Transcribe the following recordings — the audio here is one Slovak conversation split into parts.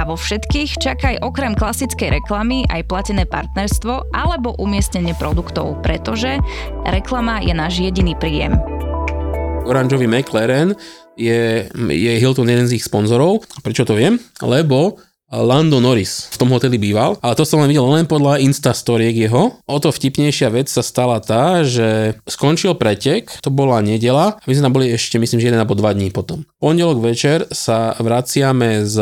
A vo všetkých čakaj okrem klasickej reklamy aj platené partnerstvo alebo umiestnenie produktov, pretože reklama je náš jediný príjem. Oranžový McLaren je, je Hilton jeden z ich sponzorov. Prečo to viem? Lebo Lando Norris v tom hoteli býval, ale to som len videl len podľa Instastoriek jeho. O to vtipnejšia vec sa stala tá, že skončil pretek, to bola nedela, my sme tam boli ešte myslím, že jeden alebo dva dní potom. Pondelok večer sa vraciame z,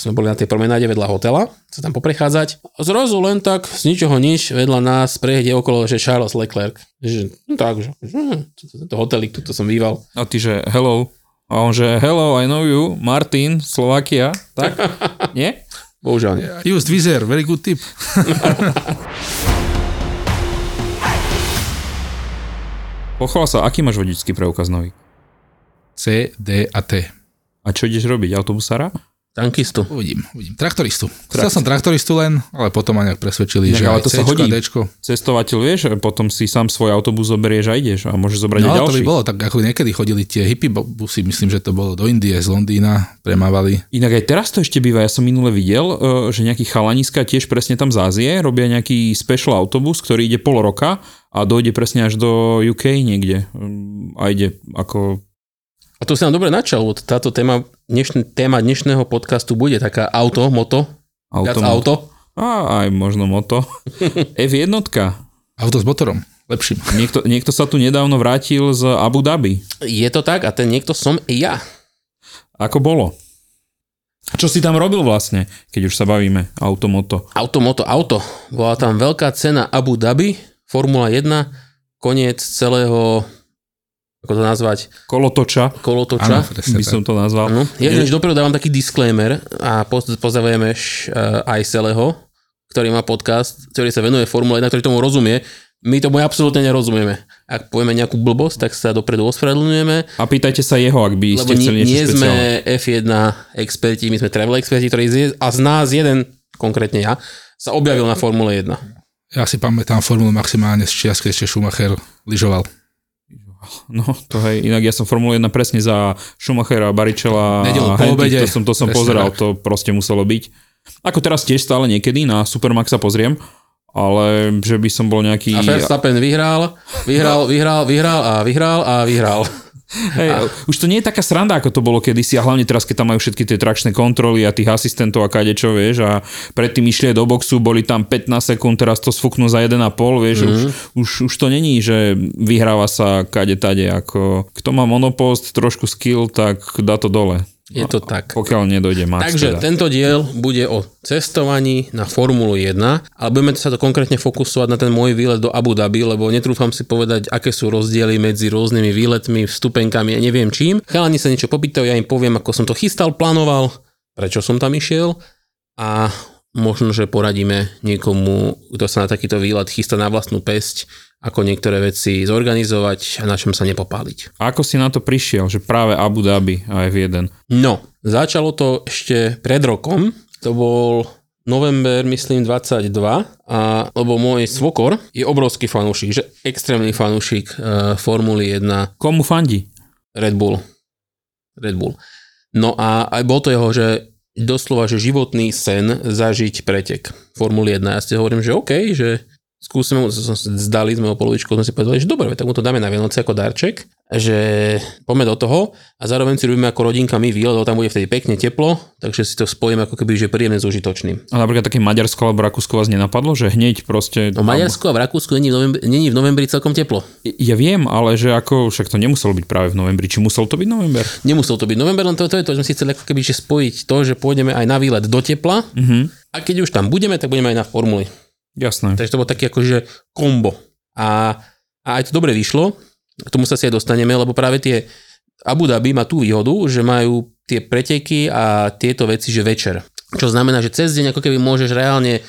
sme boli na tej promenáde vedľa hotela, sa tam poprechádzať. Zrazu len tak z ničoho nič vedľa nás prejde okolo, že Charles Leclerc. Že, no tak, že, hm, to hotelik, tu som býval. A ty, že hello. A on, že hello, I know you, Martin, Slovakia. Tak? Nie? Bohužiaľ nie. Just Vizer, very good tip. Pochvál sa, aký máš vodičský preukaz nový? C, D a T. A čo ideš robiť? Autobusára? Tankistu. Uvidím, uvidím. Traktoristu. Chcel som traktoristu len, ale potom ma nejak presvedčili, Inak, že ale to sa Cčko hodí. a Dčko. Cestovateľ, vieš, potom si sám svoj autobus zoberieš a ideš a môžeš zobrať No aj to by ďalší. bolo tak, ako niekedy chodili tie hippie busy, myslím, že to bolo do Indie, z Londýna, premávali. Inak aj teraz to ešte býva, ja som minule videl, e, že nejaký chalaniska tiež presne tam z Ázie robia nejaký special autobus, ktorý ide pol roka a dojde presne až do UK niekde Mm, a ide ako A to si nám dobre načal, lebo táto téma, dnešný, téma dnešného podcastu bude taká auto, moto, viac auto. auto. A aj možno moto. F1. Auto s motorom, lepším. Niekto, niekto sa tu nedávno vrátil z Abu Dhabi. Je to tak a ten niekto som ja. Ako bolo? Čo si tam robil vlastne, keď už sa bavíme auto, moto? Auto, moto, auto. Bola tam veľká cena Abu Dhabi, Formula 1, koniec celého, ako to nazvať, Kolotoča, kolotoča. Presne by som to nazval. Áno. Ja hneď dopredu dávam taký disclaimer a poz- pozdravujeme š- uh, aj Seleho, ktorý má podcast, ktorý sa venuje Formule 1, ktorý tomu rozumie. My tomu absolútne nerozumieme. Ak povieme nejakú blbosť, tak sa dopredu ospravedlňujeme, A pýtajte sa jeho, ak by ste chceli niečo nie sme špeciálne. F1 experti, my sme travel experti, ktorí z, a z nás jeden, konkrétne ja, sa objavil na Formule 1. Ja si pamätám formulu maximálne z čias, keď ešte Schumacher lyžoval. No, to hej, inak ja som Formule 1 presne za Schumachera, Baričela a po obede. to som, to som Presne pozeral, tak. to proste muselo byť. Ako teraz tiež stále niekedy na Supermax sa pozriem, ale že by som bol nejaký... A Verstappen vyhral, vyhral, vyhral, vyhral a vyhral a vyhral. Hej, už to nie je taká sranda, ako to bolo kedysi a hlavne teraz, keď tam majú všetky tie trakčné kontroly a tých asistentov a kadečo, vieš, a predtým išli do boxu, boli tam 15 sekúnd, teraz to sfúknú za 1,5, vieš, mm-hmm. už, už, už to není, že vyhráva sa kade tade, ako kto má monopost, trošku skill, tak dá to dole. Je to tak. Pokiaľ nedojde Max. Takže teda. tento diel bude o cestovaní na Formulu 1, ale budeme sa to konkrétne fokusovať na ten môj výlet do Abu Dhabi, lebo netrúfam si povedať, aké sú rozdiely medzi rôznymi výletmi, vstupenkami a neviem čím. Chalani sa niečo popýtajú, ja im poviem, ako som to chystal, plánoval, prečo som tam išiel a možno, že poradíme niekomu, kto sa na takýto výlet chystá na vlastnú pesť, ako niektoré veci zorganizovať a na čom sa nepopáliť. A ako si na to prišiel, že práve Abu Dhabi a F1? No, začalo to ešte pred rokom. To bol november, myslím, 22. A, lebo môj svokor je obrovský fanúšik, že extrémny fanúšik uh, Formuly 1 Komu fandí? Red Bull. Red Bull. No a aj bol to jeho, že doslova, že životný sen zažiť pretek Formuly 1. Ja si hovorím, že OK, že skúsime, mu- zdali sme o polovičku, sme si povedali, že dobre, tak mu to dáme na Vianoce ako darček, že poďme do toho a zároveň si robíme ako rodinka my výlet, lebo tam bude vtedy pekne teplo, takže si to spojíme ako keby, že príjemne s užitočným. A napríklad také Maďarsko alebo Rakúsko vás nenapadlo, že hneď proste... No Maďarsku a v Rakúsku není v, novembri, není v novembri celkom teplo. Ja viem, ale že ako, však to nemuselo byť práve v novembri. Či musel to byť november? Nemusel to byť november, len to, to je to, že sme si chceli ako keby že spojiť to, že pôjdeme aj na výlet do tepla Mhm. a keď už tam budeme, tak budeme aj na formuli. Jasné. Takže to bolo také akože kombo. A, a aj to dobre vyšlo, k tomu sa si aj dostaneme, lebo práve tie Abu Dhabi má tú výhodu, že majú tie preteky a tieto veci, že večer. Čo znamená, že cez deň ako keby môžeš reálne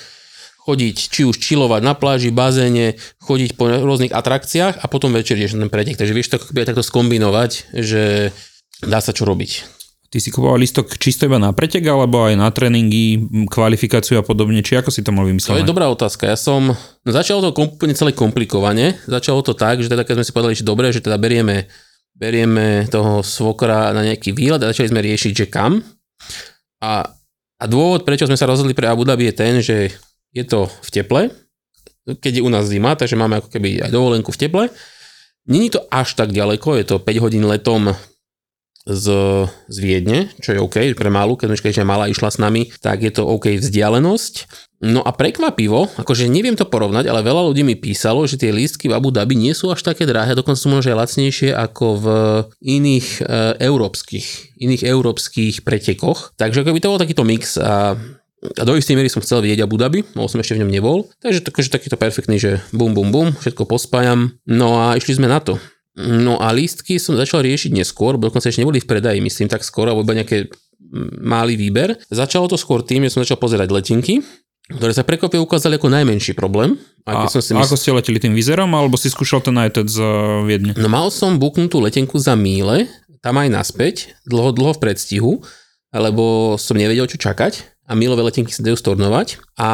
chodiť, či už čilovať na pláži, bazéne, chodiť po rôznych atrakciách a potom večer ideš na ten pretek. Takže vieš to takto skombinovať, že dá sa čo robiť. Ty si kupoval listok čisto iba na pretek, alebo aj na tréningy, kvalifikáciu a podobne, či ako si to mal To vymyslené? je dobrá otázka. Ja som, začalo to úplne celé komplikovane. Začalo to tak, že teda keď sme si povedali, že dobre, že teda berieme, berieme toho svokra na nejaký výlet a začali sme riešiť, že kam. A, a dôvod, prečo sme sa rozhodli pre Abu Dhabi je ten, že je to v teple, keď je u nás zima, takže máme ako keby aj dovolenku v teple. Není to až tak ďaleko, je to 5 hodín letom z, z Viedne, čo je OK pre malú, keď keď malá išla s nami, tak je to OK vzdialenosť. No a prekvapivo, akože neviem to porovnať, ale veľa ľudí mi písalo, že tie lístky v Abu Dhabi nie sú až také drahé, dokonca sú možno aj lacnejšie ako v iných e, európskych, iných európskych pretekoch. Takže ako by to bol takýto mix a a do istej miery som chcel vidieť Abu Dhabi, lebo som ešte v ňom nebol. Takže takže takýto perfektný, že bum bum bum, všetko pospájam. No a išli sme na to. No a lístky som začal riešiť neskôr, bo dokonca ešte neboli v predaji, myslím tak skoro, alebo iba nejaké malý výber. Začalo to skôr tým, že som začal pozerať letenky, ktoré sa prekvapne ukázali ako najmenší problém. A, keď som si a ako ste leteli tým Vizerom, alebo si skúšal ten United z uh, Viedne? No mal som buknutú letenku za míle, tam aj naspäť, dlho, dlho v predstihu, lebo som nevedel, čo čakať a mílové letenky sa dajú stornovať a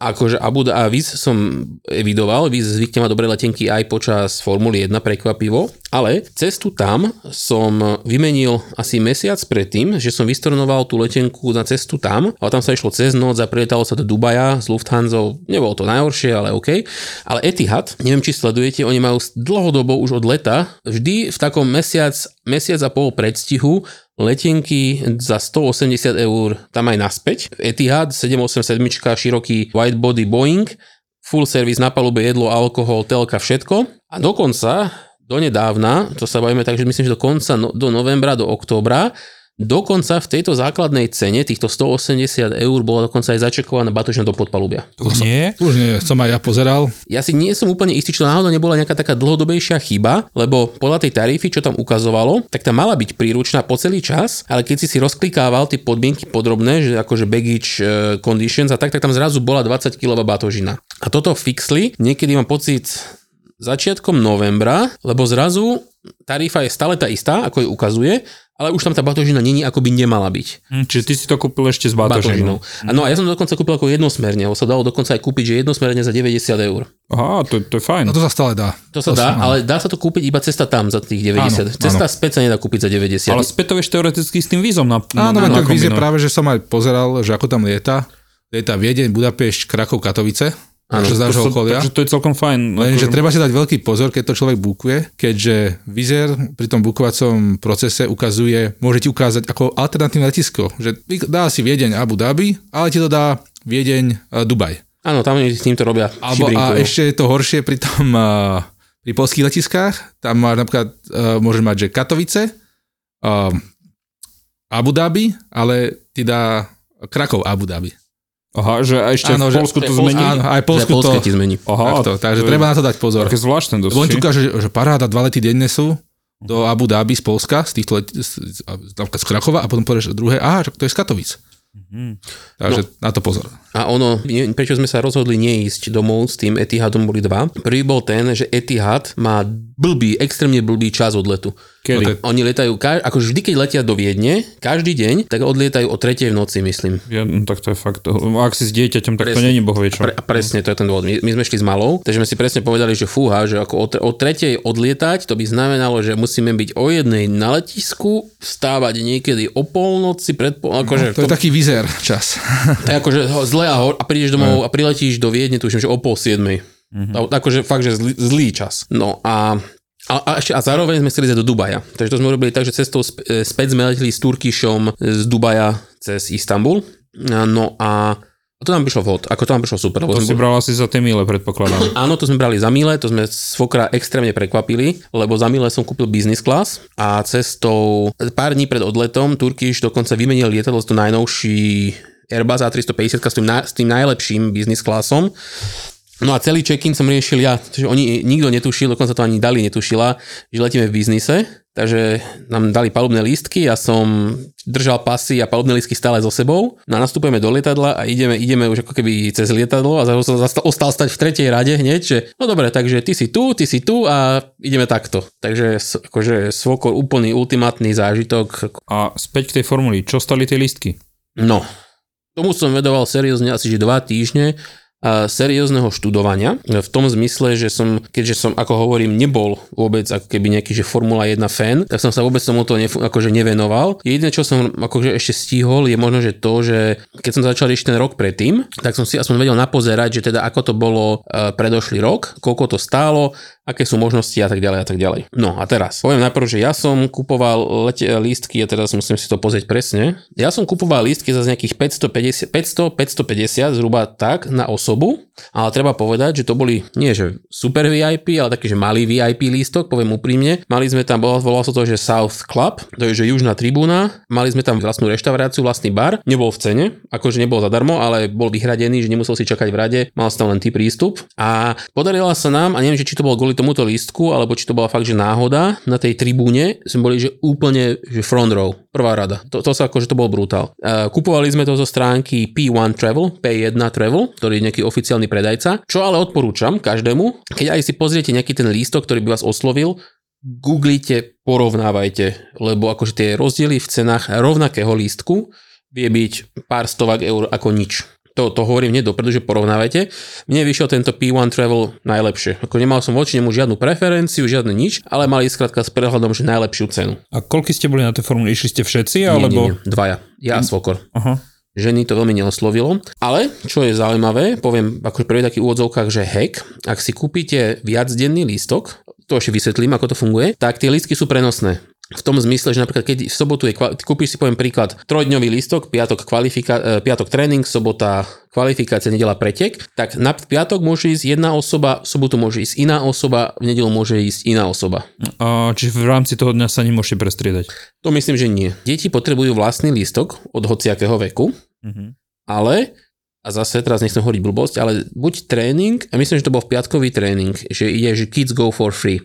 akože Abu Dhabi, som evidoval, Viz zvykne mať dobré letenky aj počas Formuly 1 prekvapivo, ale cestu tam som vymenil asi mesiac predtým, že som vystornoval tú letenku na cestu tam, ale tam sa išlo cez noc a prilietalo sa do Dubaja s Lufthansa, nebolo to najhoršie, ale OK. Ale Etihad, neviem či sledujete, oni majú dlhodobo už od leta vždy v takom mesiac, mesiac a pol predstihu letenky za 180 eur tam aj naspäť. Etihad 787 široký widebody Boeing, full service na palube, jedlo, alkohol, telka, všetko. A dokonca donedávna, to sa bavíme tak, že myslím, že do konca, no, do novembra, do októbra, dokonca v tejto základnej cene, týchto 180 eur, bola dokonca aj začekovaná batožina do podpalubia. Už nie? Už nie, som aj ja pozeral. Ja si nie som úplne istý, či to náhodou nebola nejaká taká dlhodobejšia chyba, lebo podľa tej tarify, čo tam ukazovalo, tak tá mala byť príručná po celý čas, ale keď si si rozklikával tie podmienky podrobné, že akože baggage eh, conditions a tak, tak tam zrazu bola 20 kg batožina. A toto fixli, niekedy mám pocit začiatkom novembra, lebo zrazu tarifa je stále tá istá, ako ju ukazuje, ale už tam tá batožina není, ako by nemala byť. Hm, čiže ty si to kúpil ešte s Batožinou. batožinou. A no a ja som to dokonca kúpil ako jednosmerne, lebo sa dalo dokonca aj kúpiť, že jednosmerne za 90 eur. Aha, to, to je fajn. No to sa stále dá. To sa dá, ale dá sa to kúpiť iba cesta tam za tých 90. Áno, cesta áno. späť sa nedá kúpiť za 90. Ale späť to vieš teoreticky s tým vízom na, Áno, na, veď tak vízie nakombinovať. práve, že som aj pozeral, že ako tam lieta. Lieta Viedeň, Budapešť, Krakov, Katovice. Áno, z nášho okolia. takže to je celkom fajn. Lenže akože- treba si dať veľký pozor, keď to človek bukuje, keďže Vizer pri tom bukovacom procese ukazuje, môže ti ukázať ako alternatívne letisko, že dá si Viedeň Abu Dhabi, ale ti to dá Viedeň eh, Dubaj. Áno, tam s týmto robia Alebo, a ešte je to horšie pri tom uh, pri polských letiskách, tam máš napríklad, uh, môže mať, že Katovice, Abu Dhabi, ale ti dá Krakov Abu Dhabi. Aha, že a ešte Áno, v že- Polsku to že zmení? Áno, aj Polsku Polské to... ti zmení. Aha, Takto, takže to treba je na to dať pozor. Také zvláštne dosť. Lebo on ukáže, že, že paráda, dva lety denne sú do Abu Dhabi z Polska, z týchto let, z, z, Krakova a potom povieš druhé, aha, to je z Katovic. Mhm. Takže no. na to pozor. A ono, prečo sme sa rozhodli neísť domov s tým Etihadom, boli dva. Prvý bol ten, že Etihad má blbý, extrémne blbý čas odletu. Kedy? No tak- Oni letajú, ka- ako vždy, keď letia do Viedne, každý deň, tak odlietajú o tretej v noci, myslím. Ja, no, tak to je fakt. Ak si s dieťaťom, tak to Presne. není bohvie čo. Pre, a presne, to je ten dôvod. My, my sme šli s malou, takže sme si presne povedali, že fúha, že ako o, tre- o tretej odlietať, to by znamenalo, že musíme byť o jednej na letisku, vstávať niekedy o polnoci, pred pol, akože, To je taký vizer čas. to je akože zle a, hor, a prídeš domov a priletíš do Viedne, tuším, že o pol siedmej. Mm-hmm. Akože fakt, že zlý, zlý čas. No a a, a, ešte, a zároveň sme chceli ísť do Dubaja. Takže to sme robili tak, že cestou sp- e, späť sme leteli s Turkišom z Dubaja cez Istanbul. No a, a to nám prišlo vhod. Ako to nám prišlo super. To si boli- bral asi za tie míle, predpokladám. Áno, to sme brali za milé, to sme svokra extrémne prekvapili, lebo za milé som kúpil business class a cestou pár dní pred odletom Turkish dokonca vymenil lietadlo z to najnovší Airbus A350 s tým, na, s tým najlepším business classom. No a celý check-in som riešil ja, čiže oni nikto netušil, dokonca to ani Dali netušila, že letíme v biznise takže nám dali palubné lístky, ja som držal pasy a palubné lístky stále so sebou. No a nastupujeme do lietadla a ideme, ideme už ako keby cez lietadlo a som zastal, ostal stať v tretej rade hneď, že no dobre, takže ty si tu, ty si tu a ideme takto. Takže akože svokor úplný ultimátny zážitok. A späť k tej formuli, čo stali tie lístky? No, tomu som vedoval seriózne asi že dva týždne seriózneho študovania. V tom zmysle, že som, keďže som, ako hovorím, nebol vôbec ako keby nejaký, že Formula 1 fan, tak som sa vôbec tomuto nef- akože nevenoval. Jediné, čo som akože ešte stihol, je možno, že to, že keď som začal riešiť ten rok predtým, tak som si aspoň vedel napozerať, že teda ako to bolo e, predošlý rok, koľko to stálo, aké sú možnosti a tak ďalej a tak ďalej. No a teraz, poviem najprv, že ja som kupoval lete, lístky, a teraz musím si to pozrieť presne. Ja som kupoval lístky za nejakých 550, 500, 550 zhruba tak na osobu, ale treba povedať, že to boli nie že super VIP, ale taký, že malý VIP lístok, poviem úprimne. Mali sme tam, volalo sa to, že South Club, to je, že južná tribúna, mali sme tam vlastnú reštauráciu, vlastný bar, nebol v cene, akože nebol zadarmo, ale bol vyhradený, že nemusel si čakať v rade, mal tam len ty prístup. A podarila sa nám, a neviem, či to bolo kvôli tomuto lístku, alebo či to bola fakt, že náhoda, na tej tribúne sme boli, že úplne, že front row, prvá rada. To, to sa akože to bol brutál. Uh, kupovali sme to zo stránky P1 Travel, P1 Travel, ktorý je nejaký oficiálny predajca, čo ale odporúčam každému, keď aj si pozriete nejaký ten lístok, ktorý by vás oslovil, googlite, porovnávajte, lebo akože tie rozdiely v cenách rovnakého lístku vie byť pár stovák eur ako nič. To, to hovorím hneď dopredu, že porovnávajte. Mne vyšiel tento P1 Travel najlepšie. Ako nemal som voči nemu žiadnu preferenciu, žiadne nič, ale mali skrátka s prehľadom, že najlepšiu cenu. A koľky ste boli na tej formule? Išli ste všetci? Nie, alebo... nie, nie, dvaja. Ja a svokor. Aha. Ženy to veľmi neoslovilo. Ale, čo je zaujímavé, poviem ako prvý taký úvodzovkách, že hack, ak si kúpite viacdenný lístok, to ešte vysvetlím, ako to funguje, tak tie lístky sú prenosné. V tom zmysle, že napríklad keď v sobotu je, kúpiš si poviem príklad, trojdňový lístok, piatok, kvalifika- e, piatok tréning, sobota kvalifikácia, nedela pretek, tak na piatok môže ísť jedna osoba, v sobotu môže ísť iná osoba, v nedelu môže ísť iná osoba. A, čiže v rámci toho dňa sa nemôžete prestriedať. To myslím, že nie. Deti potrebujú vlastný lístok od hociakého veku, Mhm. ale a zase teraz nechcem hovoriť blbosť, ale buď tréning, a myslím, že to bol v piatkový tréning, že ide, že kids go for free.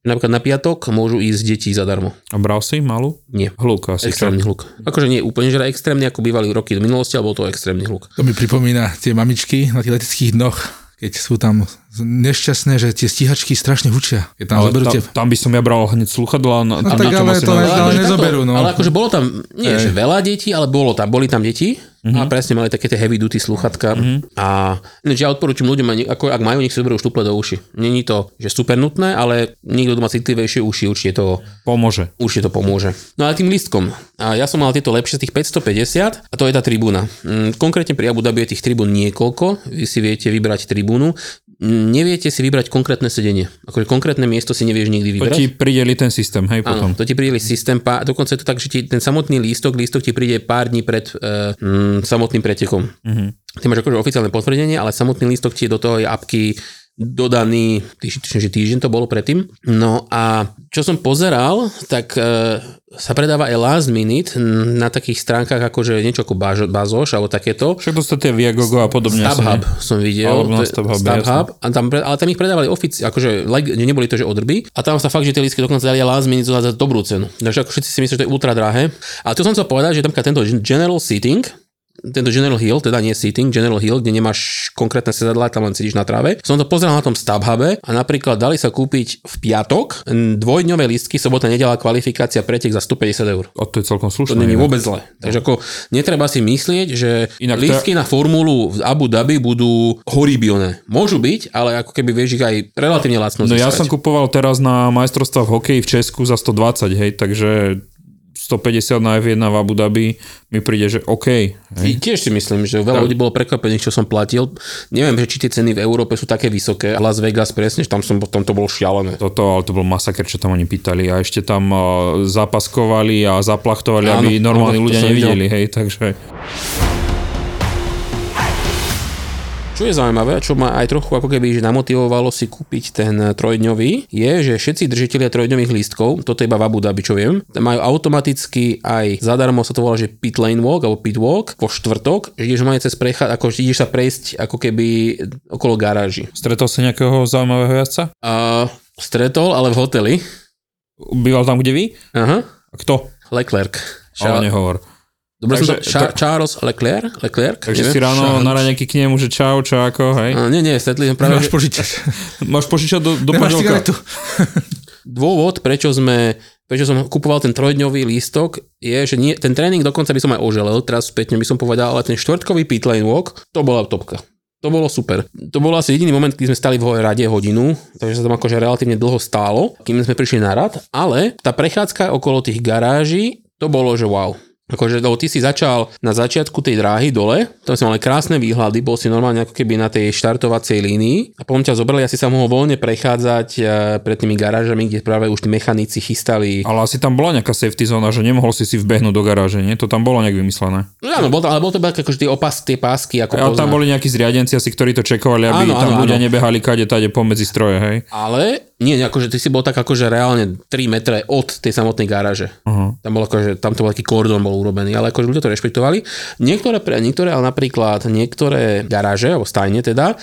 Napríklad na piatok môžu ísť deti zadarmo. A bral si malú? Nie. Hluk asi. čo? Extrémny hluk. Akože nie úplne, že extrémny, ako bývali roky do minulosti, ale bol to extrémny hluk. To mi pripomína tie mamičky na tých leteckých dnoch, keď sú tam nešťastné, že tie stíhačky strašne hučia. Keď tam Ale zoberú tam, tie... tam by som ja bral hneď sluchadla. No tam tak ale asi to ale nezoberú, no. Ale akože bolo tam, nie Hej. že veľa detí, ale bolo tam, boli tam deti Mhm. a presne mali také tie heavy duty sluchatka a ináč ja odporúčam ľuďom, ako, ak majú, nech si zoberú štuple do uši. Není to, že super nutné, ale niekto, kto má citlivejšie uši, určite to Pomôže. určite to pomôže. No a tým lístkom. A ja som mal tieto lepšie z tých 550 a to je tá tribúna. Mm, Konkrétne pri Abu Dhabi je tých tribún niekoľko, vy si viete vybrať tribúnu. Neviete si vybrať konkrétne sedenie. Akože konkrétne miesto si nevieš nikdy To vybrať. ti prideli ten systém, hej, potom. Áno, to ti príde systém, pá, dokonca je to tak, že ti ten samotný lístok, lístok ti príde pár dní pred uh, mm, samotným pretekom. Mhm. Ty máš akože oficiálne potvrdenie, ale samotný lístok ti je do toho je apky dodaný, tuším, že týždeň to bolo predtým. No a čo som pozeral, tak e, sa predáva aj last minute na takých stránkach akože niečo ako Bazo- Bazoš alebo takéto. Však tie Viagogo a podobne. StubHub som videl. Alebo na StubHube, StubHub a tam, ale tam ich predávali ofici, akože like, neboli to, že odrby. A tam sa fakt, že tie lístky dokonca dali last minute za dobrú cenu. Takže ako všetci si myslia, že to je ultra drahé. Ale to som chcel povedať, že tam tento general seating, tento General Hill, teda nie seating, General Hill, kde nemáš konkrétne sedadla, tam len sedíš na tráve. Som to pozeral na tom StubHube a napríklad dali sa kúpiť v piatok dvojdňové lístky, sobota, nedela, kvalifikácia, pretek za 150 eur. O, to je celkom To slušné. není inak. vôbec zle. Takže ako netreba si myslieť, že Inak to- lístky na formulu v Abu Dhabi budú horibilné. Môžu byť, ale ako keby vieš ich aj relatívne lacno No ja získať. som kupoval teraz na majstrovstvá v hokeji v Česku za 120, hej, takže 150 na F1 v Abu Dhabi mi príde, že OK. Hej. Tiež si myslím, že veľa ľudí bolo prekvapených, čo som platil. Neviem, že či tie ceny v Európe sú také vysoké. Las Vegas presne, že tam som potom to bolo šialené. Toto, ale to bol masaker, čo tam oni pýtali a ešte tam uh, zapaskovali a zaplachtovali, Áno, aby normálni áno, ľudia nevideli, hej, takže Čo je zaujímavé, čo ma aj trochu ako keby že namotivovalo si kúpiť ten trojdňový, je, že všetci držiteľia trojdňových lístkov, toto je iba v Abu Dhabi, čo viem, majú automaticky aj zadarmo sa to volá, že pit lane walk alebo pit walk po štvrtok, že ideš cez prechod, ako ideš sa prejsť ako keby okolo garáži. stretol si nejakého zaujímavého jazdca? A stretol, ale v hoteli. Býval tam, kde vy? Aha, A kto? Leclerc. Ale nehovor. Dobre som to, Takže- Ča- Charles Leclerc? Leclerc? Takže neviem. si ráno Charles. na raňajky k nemu, že čau, čáko, hej. A, nie, nie, stretli sme práve, Nemáš že požičať. Máš požičať do, do Nemáš cigaretu. dôvod, prečo sme prečo som kupoval ten trojdňový lístok, je, že nie, ten tréning dokonca by som aj oželel, teraz spätne by som povedal, ale ten štvrtkový pit lane walk, to bola topka. To bolo super. To bol asi jediný moment, keď sme stali v rade hodinu, takže sa tam akože relatívne dlho stálo, kým sme prišli na rad, ale tá prechádzka okolo tých garáží, to bolo, že wow. Akože, lebo ty si začal na začiatku tej dráhy dole, tam sme mali krásne výhľady, bol si normálne ako keby na tej štartovacej línii a potom ťa zobrali, asi sa mohol voľne prechádzať eh, pred tými garážami, kde práve už tí mechanici chystali. Ale asi tam bola nejaká safety zóna, že nemohol si si vbehnúť do garáže, nie? To tam bolo nejak vymyslené. No áno, bol ale bol to iba akože tie opas, tie pásky, ako A tam boli nejakí zriadenci asi, ktorí to čekovali, aby Áno, tam áno, ľudia áno. nebehali kade tade pomedzi stroje, hej? Ale nie, akože ty si bol tak akože reálne 3 metre od tej samotnej garáže. Uh-huh. Tam bol akože, tam to bol taký kordón bol urobený, ale akože ľudia to rešpektovali. Niektoré, pre, niektoré, ale napríklad niektoré garáže, alebo stajne teda,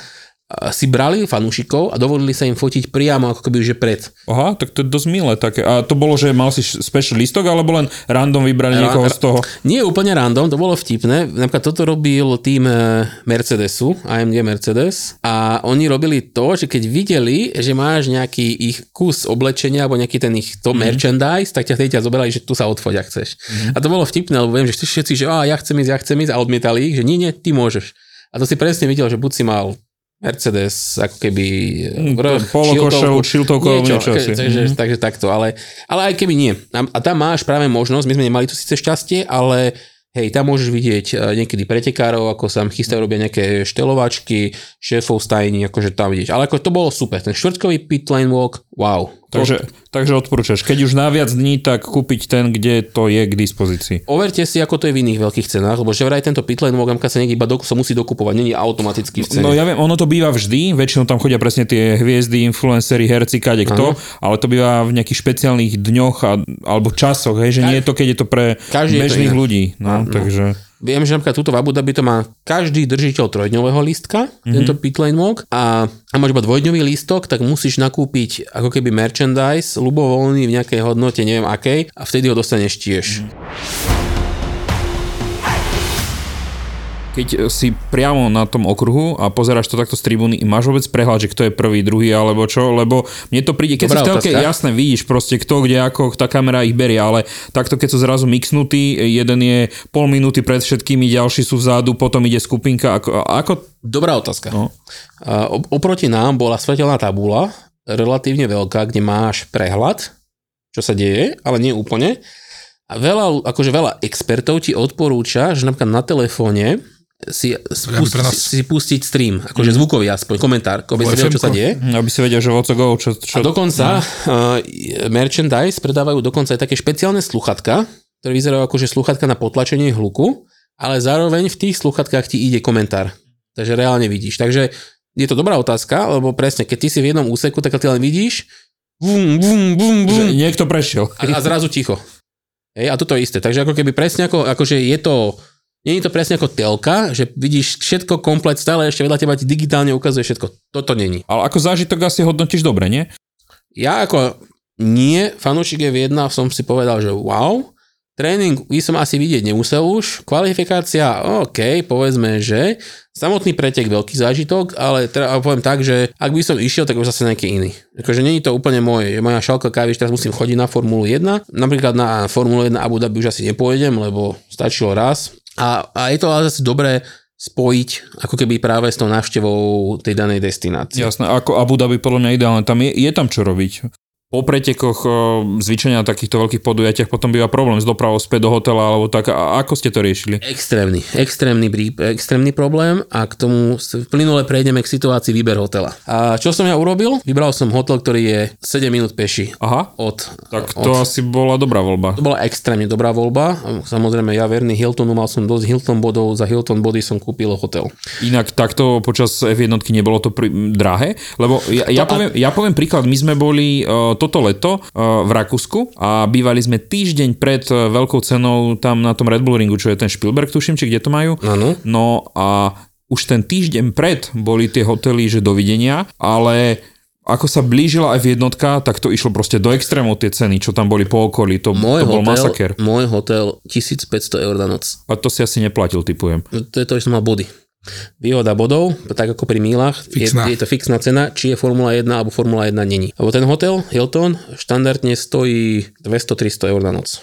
si brali fanúšikov a dovolili sa im fotiť priamo ako keby že pred. Aha, tak to je dosť milé také. A to bolo, že mal si special listok, alebo len random vybrali Ra- niekoho z toho? Nie úplne random, to bolo vtipné. Napríklad toto robil tým eh, Mercedesu, AMG Mercedes a oni robili to, že keď videli, že máš nejaký ich kus oblečenia alebo nejaký ten ich to mm. merchandise, tak ťa vtedy ťa zoberali, že tu sa odfoť, ak chceš. Mm. A to bolo vtipné, lebo viem, že všetci, že á, ja chcem ísť, ja chcem ísť a odmietali ich, že nie, nie, ty môžeš. A to si presne videl, že buď si mal Mercedes, ako keby Mm, vrch, polokošelu, šiltovkovú, niečo asi. takže, Mhm. takže takto, ale, ale aj keby nie. A, a tam máš práve možnosť, my sme nemali tu síce šťastie, ale hej, tam môžeš vidieť eh, niekedy pretekárov, ako sa tam chystajú, robia nejaké štelovačky, šéfov stajní, akože tam vidieť. Ale ako to bolo super, ten štvrtkový pit lane walk, wow. Takže, takže odporúčaš, keď už na viac dní, tak kúpiť ten, kde to je k dispozícii. Overte si, ako to je v iných veľkých cenách, lebo že vraj tento pit lane walk napríklad sa niekde iba do, sa musí dokupovať, není automaticky v cene. No ja viem, ono to býva vždy, väčšinou tam chodia presne tie hviezdy, influencery, herci, kade kto, ale to býva v nejakých špeciálnych dňoch a, alebo časoch, hej, že nie je to, keď je to pre Každý to bežných inak. ľudí. No, Áno. takže... Viem, že napríklad túto v Abu Dhabi to má každý držiteľ trojdňového lístka, mm-hmm. tento pit lane walk a, a máš iba dvojdňový lístok, tak musíš nakúpiť ako keby merchandise, ľubovoľný v nejakej hodnote, neviem akej, a vtedy ho dostaneš tiež. Keď si priamo na tom okruhu a pozeráš to takto z tribúny, máš vôbec prehľad, že kto je prvý, druhý alebo čo? Lebo mne to príde, keď Dobrá si v telke, jasne vidíš proste kto, kde, ako, tá kamera ich berie, ale takto keď sú zrazu mixnutí, jeden je pol minúty pred všetkými, ďalší sú vzadu, potom ide skupinka, ako, ako Dobrá otázka. No. Op- oproti nám bola svetelná tabula, relatívne veľká, kde máš prehľad, čo sa deje, ale nie úplne. A veľa, akože veľa expertov ti odporúča, že napríklad na telefóne si, spust, si, si pustiť stream, akože zvukový aspoň, komentár, aby si vedel, čo sa deje. aby si vedel, že what's go, čo, čo A dokonca uh, merchandise predávajú dokonca aj také špeciálne sluchatka, ktoré vyzerajú ako že sluchatka na potlačenie hluku, ale zároveň v tých sluchatkách ti ide komentár. Takže reálne vidíš. Takže je to dobrá otázka, lebo presne, keď ty si v jednom úseku, tak ty len vidíš vum, vum, vum, že vum, niekto prešiel. a, a zrazu ticho. Hej, a toto je isté. Takže ako keby presne ako, akože je to, je to presne ako telka, že vidíš všetko komplet, stále ešte vedľa teba ti digitálne ukazuje všetko. Toto není. Ale ako zážitok asi hodnotíš dobre, nie? Ja ako nie, fanúšik je v jedna, som si povedal, že wow, tréning by som asi vidieť nemusel už, kvalifikácia, OK, povedzme, že samotný pretek veľký zážitok, ale teda poviem tak, že ak by som išiel, tak už zase nejaký iný. Akože není to úplne môj, moja šalka kávy, teraz musím chodiť na Formulu 1, napríklad na Formulu 1 Abu Dhabi už asi nepôjdem, lebo stačilo raz. A, a je to ale zase dobré spojiť ako keby práve s tou návštevou tej danej destinácie. Jasné, ako Abu Dhabi podľa mňa ideálne, tam je, je tam čo robiť. Po pretekoch, o, zvyčajne na takýchto veľkých podujatiach potom býva problém s dopravou späť do hotela alebo tak. A ako ste to riešili? Extrémny, extrémny, extrémny problém a k tomu plynule prejdeme k situácii výber hotela. A čo som ja urobil? Vybral som hotel, ktorý je 7 minút peši Aha, od... tak od, to asi bola dobrá voľba. to bola extrémne dobrá voľba. Samozrejme, ja verný Hiltonu, mal som dosť Hilton bodov, za Hilton body som kúpil hotel. Inak takto počas F1 nebolo to pri, drahé, lebo ja, ja, poviem, ja poviem príklad, my sme boli uh, toto leto uh, v Rakúsku a bývali sme týždeň pred uh, veľkou cenou tam na tom Red Bull ringu, čo je ten Spielberg, tuším, či kde to majú. Áno. No a už ten týždeň pred boli tie hotely, že dovidenia, ale ako sa blížila aj v jednotka, tak to išlo proste do extrémov tie ceny, čo tam boli po okolí. To, Môj to bol hotel, masaker. môj hotel 1500 eur na noc. A to si asi neplatil, typujem. To je to, že som mal body. Výhoda bodov, tak ako pri mílach, je, je to fixná cena, či je Formula 1 alebo Formula 1 není. Lebo ten hotel Hilton štandardne stojí 200-300 eur na noc.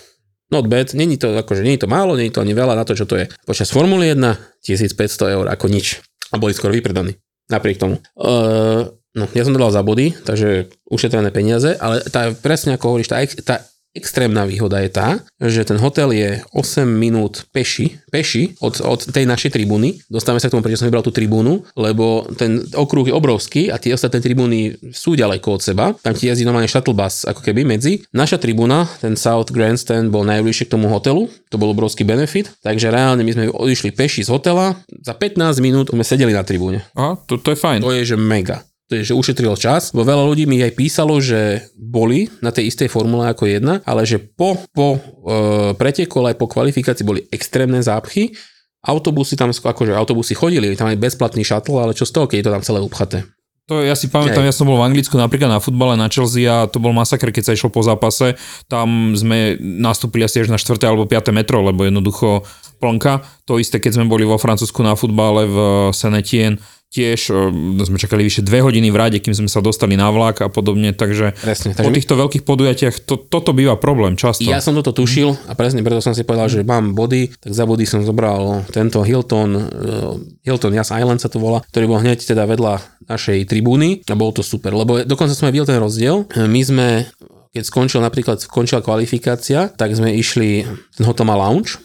Not bad, není to, akože není to málo, není to ani veľa na to, čo to je. Počas Formuly 1 1500 eur ako nič. A boli skoro vypredaní. Napriek tomu. Uh, no, ja som to dal za body, takže ušetrené peniaze, ale tá, presne ako hovoríš, tá, tá extrémna výhoda je tá, že ten hotel je 8 minút peši, peši od, od tej našej tribúny. Dostávame sa k tomu, prečo som vybral tú tribúnu, lebo ten okruh je obrovský a tie ostatné tribúny sú ďaleko od seba. Tam ti jazdí normálne shuttle bus, ako keby medzi. Naša tribúna, ten South Grandstand, bol najbližšie k tomu hotelu. To bol obrovský benefit. Takže reálne my sme odišli peši z hotela. Za 15 minút sme sedeli na tribúne. A to, to je fajn. To je, že mega. Že ušetrilo čas. Bo veľa ľudí mi aj písalo, že boli na tej istej formule ako jedna, ale že po, po e, pretekole aj po kvalifikácii boli extrémne zápchy. Autobusy tam, akože autobusy chodili, tam aj bezplatný shuttle, ale čo z toho, keď je to tam celé upchaté. To ja si pamätám, Hej. ja som bol v Anglicku napríklad na futbale na Chelsea a to bol masaker, keď sa išlo po zápase. Tam sme nastúpili asi až na 4. alebo 5. metro, lebo jednoducho plnka. To isté, keď sme boli vo Francúzsku na futbale v Senetien, tiež e, sme čakali vyše dve hodiny v rade, kým sme sa dostali na vlak a podobne, takže Presne, po takže my- týchto veľkých podujatiach to, toto býva problém často. Ja som toto tušil a presne preto som si povedal, že mám body, tak za body som zobral tento Hilton, eh, Hilton Yas Island sa to volá, ktorý bol hneď teda vedľa našej tribúny a bolo to super, lebo dokonca som aj videl ten rozdiel. My sme, keď skončil napríklad, skončila kvalifikácia, tak sme išli, ten hotel má lounge,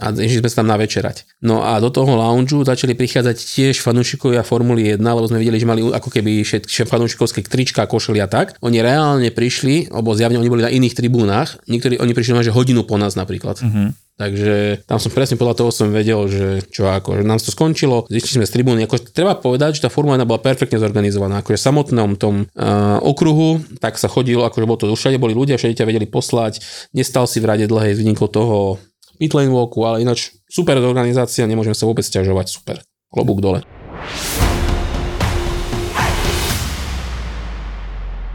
a išli sme sa tam navečerať. No a do toho loungeu začali prichádzať tiež fanúšikovia Formuly 1, lebo sme videli, že mali ako keby všetky fanúšikovské trička, košely a tak. Oni reálne prišli, alebo zjavne oni boli na iných tribúnach, niektorí oni prišli že hodinu po nás napríklad. Uh-huh. Takže tam som presne podľa toho som vedel, že čo ako, že nám to skončilo, zišli sme z tribúny. Ako, treba povedať, že tá Formula 1 bola perfektne zorganizovaná. Akože v samotnom tom uh, okruhu, tak sa chodilo, akože bolo to, všade boli ľudia, všade ťa vedeli poslať, nestal si v rade dlhej vynikov toho pit lane walku, ale ináč super organizácia, nemôžem sa vôbec ťažovať, super. Klobúk dole.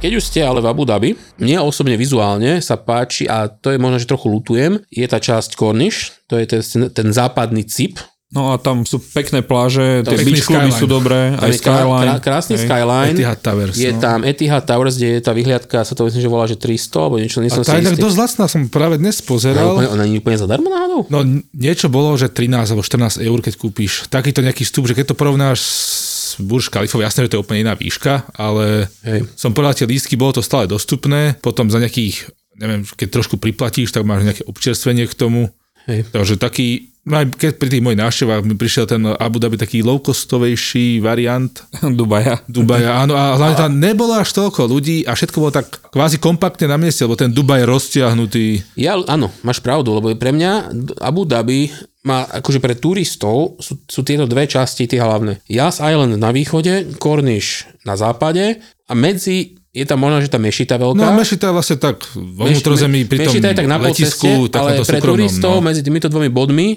Keď už ste ale v Abu Dhabi, mne osobne vizuálne sa páči, a to je možno, že trochu lutujem, je tá časť Cornish, to je ten, ten západný cip, No a tam sú pekné pláže, tie pekný beach kluby skyline. sú dobré, tam aj je krá, krá, skyline. krásny Hej. skyline, Etihad Towers, je no. tam Etihad Towers, kde je tá vyhliadka, sa to myslím, že volá, že 300, alebo niečo, nie A som si tá inak istý. dosť lacná, som práve dnes Ona, pozeral. úplne, ona nie je úplne zadarmo náhodou? No niečo bolo, že 13 alebo 14 eur, keď kúpiš takýto nejaký vstup, že keď to porovnáš s Burj Khalifou, jasné, že to je úplne iná výška, ale Hej. som povedal, tie lístky, bolo to stále dostupné, potom za nejakých, neviem, keď trošku priplatíš, tak máš nejaké občerstvenie k tomu. Hej. Takže taký, aj keď pri tých mojich návštevách mi prišiel ten Abu Dhabi taký low-costovejší variant Dubaja. Dubaja, áno, a hlavne tam nebolo až toľko ľudí a všetko bolo tak kvázi kompaktne na mieste, lebo ten Dubaj je roztiahnutý. Ja, áno, máš pravdu, lebo pre mňa Abu Dhabi má, akože pre turistov sú, sú tieto dve časti tie hlavné. Yas Island na východe, Cornish na západe a medzi je tam možno, že tá mešita veľká. No Mešita je vlastne tak vo vnútrozemí pri tom Mešita je tak na letisku, polceste, ale pre súkromnom. turistov No. medzi týmito dvomi bodmi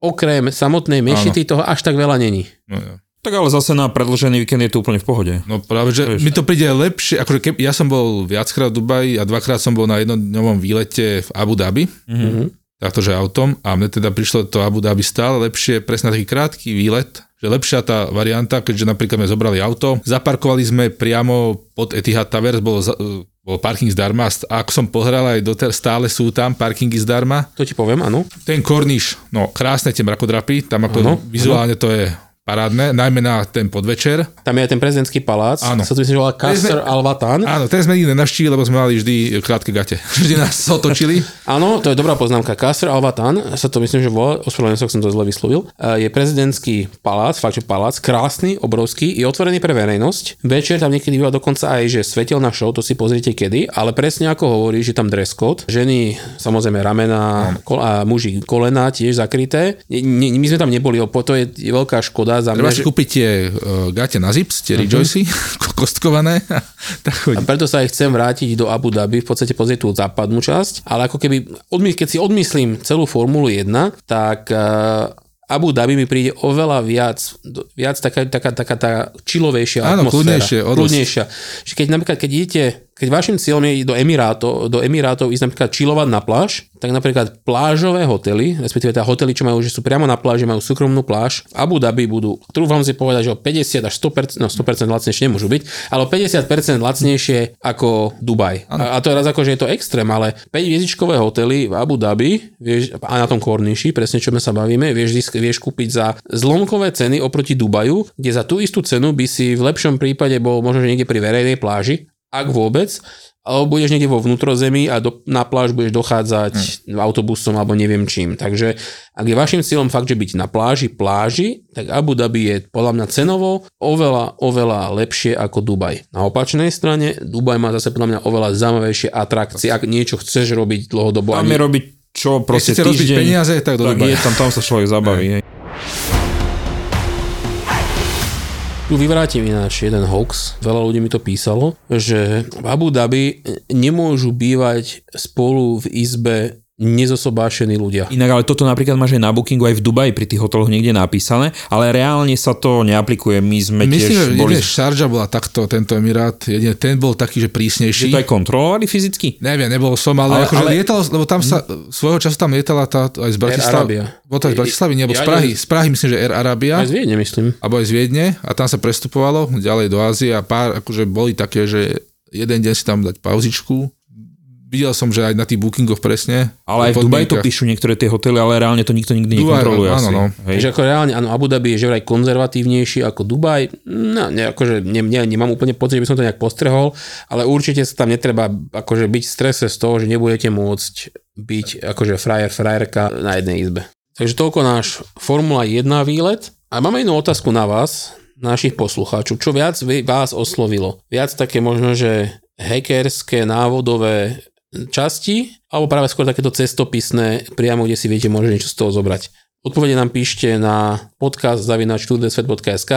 okrem samotnej mešity toho až tak veľa není. No, ja. Tak ale zase na predlžený víkend je to úplne v pohode. no práve, že mi to príde lepšie, akože keb, ja som bol viackrát v Dubaji a dvakrát som bol na jednodňovom výlete v Abu Dhabi, mm-hmm. taktože autom a mne teda prišlo to Abu Dhabi stále lepšie, presne na taký krátky výlet, že lepšia tá varianta, keďže napríklad sme zobrali auto, zaparkovali sme priamo pod Etihad Towers, bol, za- bol parking zdarma a ako som pohral aj doter, stále sú tam parkingy zdarma. To ti poviem, áno. Ten Cornish, no krásne tie mrakodrapy, tam ako Áno, vizuálne to je parádne, najmä na ten podvečer. Tam je aj ten prezidentský palác, Áno. sa to myslím, že volá Kasr sme- Al-Watan. Áno, ten sme nikdy nenavštívili, lebo sme mali vždy krátke gate. Vždy nás otočili. Áno, to je dobrá poznámka. Kasr Al-Watan, sa to myslím, že volá, ospravedlňujem sa, som to zle vyslovil, Eh, je prezidentský palác, fakt, že palác, krásny, obrovský, je otvorený pre verejnosť. Večer tam niekedy býva dokonca aj, že svetelná show, to si pozrite kedy, ale presne ako hovorí, že tam dress code. Ženy, samozrejme ramena kol- a muži kolena tiež zakryté. Nie, nie, my sme tam neboli, to je veľká škoda za Treba mňa, si že... kúpiť tie uh, gate na zips, tie Rejoicy, kostkované. tak A preto sa aj chcem vrátiť do Abu Dhabi, v podstate pozrieť tú západnú časť, ale ako keby, odmy, keď si odmyslím celú Formulu 1, tak uh, Abu Dhabi mi príde oveľa viac, viac taká, taká, taká tá čilovejšia Áno, atmosféra. kľudnejšie, kľudnejšia. Že keď napríklad, keď idete, keď vašim cieľom je do Emirátov, do Emirátov ísť napríklad čilovať na pláž, tak napríklad plážové hotely, respektíve tá hotely, čo majú, že sú priamo na pláži, majú súkromnú pláž, v Abu Dhabi budú, trúfam si povedať, že o 50 až 100%, no 100% lacnejšie nemôžu byť, ale o 50% lacnejšie ako Dubaj. A, a to je raz ako, že je to extrém, ale 5 hviezdičkové hotely v Abu Dhabi, vieš, a na tom Korniši, presne čo my sa bavíme, vieš, zisk- vieš kúpiť za zlomkové ceny oproti Dubaju, kde za tú istú cenu by si v lepšom prípade bol možno že niekde pri verejnej pláži, ak vôbec, alebo budeš niekde vo vnútrozemí a do, na pláž budeš dochádzať hmm. autobusom alebo neviem čím. Takže ak je vašim cieľom fakt, že byť na pláži, pláži, tak Abu Dhabi je podľa mňa cenovo oveľa, oveľa lepšie ako Dubaj. Na opačnej strane, Dubaj má zase podľa mňa oveľa zaujímavejšie atrakcie, ak niečo chceš robiť dlhodobo. Tam je robiť čo, proste chcete rozbiť týždeň. peniaze, tak do tak Dubaja. je tam, tam sa človek zabaví. Hej. Tu vyvrátim ináč jeden hoax, veľa ľudí mi to písalo, že v Abu Dhabi nemôžu bývať spolu v izbe nezosobášení ľudia. Inak ale toto napríklad máš aj na Bookingu aj v Dubaji pri tých hoteloch niekde napísané, ale reálne sa to neaplikuje. My sme Myslím, že tiež boli... jedine Sharjah bola takto, tento Emirát, jedine ten bol taký, že Že prísnejší. to aj kontrolovali fyzicky? Neviem, nebol som, ale, Ale- akože ale- lietal, lebo tam sa, svojho času tam lietala tá, aj z Bratislavy. Bolo to aj z Bratislavy, nie, alebo z Ja- Prahy. Z Prahy myslím, že Air Arabia. Aj z Viedne, myslím. alebo aj z Viedne a tam sa prestupovalo ďalej do Ázie a pár, akože boli také, že jeden deň si tam dať pauzičku. Videl som, že aj na tých bookingoch presne. Ale aj v Dubaji to píšu niektoré tie hotely, ale reálne to nikto nikdy Dubaj, nekontroluje áno, asi. no. Hej. Takže ako reálne, áno, Abu Dhabi je že vraj konzervatívnejší ako Dubaj. No, ne, akože ne, ne, nemám úplne pocit, že by som to nejak postrehol, ale určite sa tam netreba akože byť v strese z toho, že nebudete môcť byť akože frajer, frajerka na jednej izbe. Takže toľko náš Formula 1 výlet. A máme jednu otázku na vás, našich poslucháčov. Čo viac vás oslovilo? Viac také možno, že hackerské, návodové časti, alebo práve skôr takéto cestopisné, priamo kde si viete možno niečo z toho zobrať. Odpovede nám píšte na podcast zavinačtudesvet.sk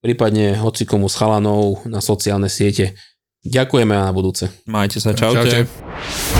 prípadne hocikomu s chalanou na sociálne siete. Ďakujeme a na budúce. Majte sa, čaute. Čaute.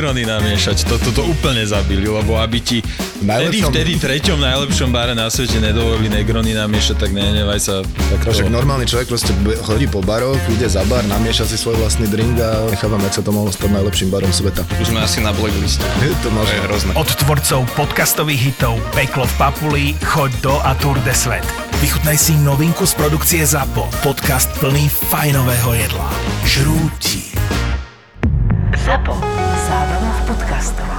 Negrony namiešať. Toto to úplne zabili, lebo aby ti vtedy, najlepšom- vtedy treťom najlepšom bare na svete nedovolili Negrony namiešať, tak nenevaj sa. Tak však normálny človek proste chodí po baroch, ide za bar, namieša si svoj vlastný drink a nechávam, jak sa to mohlo stať najlepším barom sveta. Už sme asi na blackliste. to To je hrozné. Od tvorcov podcastových hitov Peklo v Papuli, Choď do a Tour de Svet. Vychutnaj si novinku z produkcie ZAPO. Podcast plný fajnového jedla. Žrúti. Zapo. Podcast.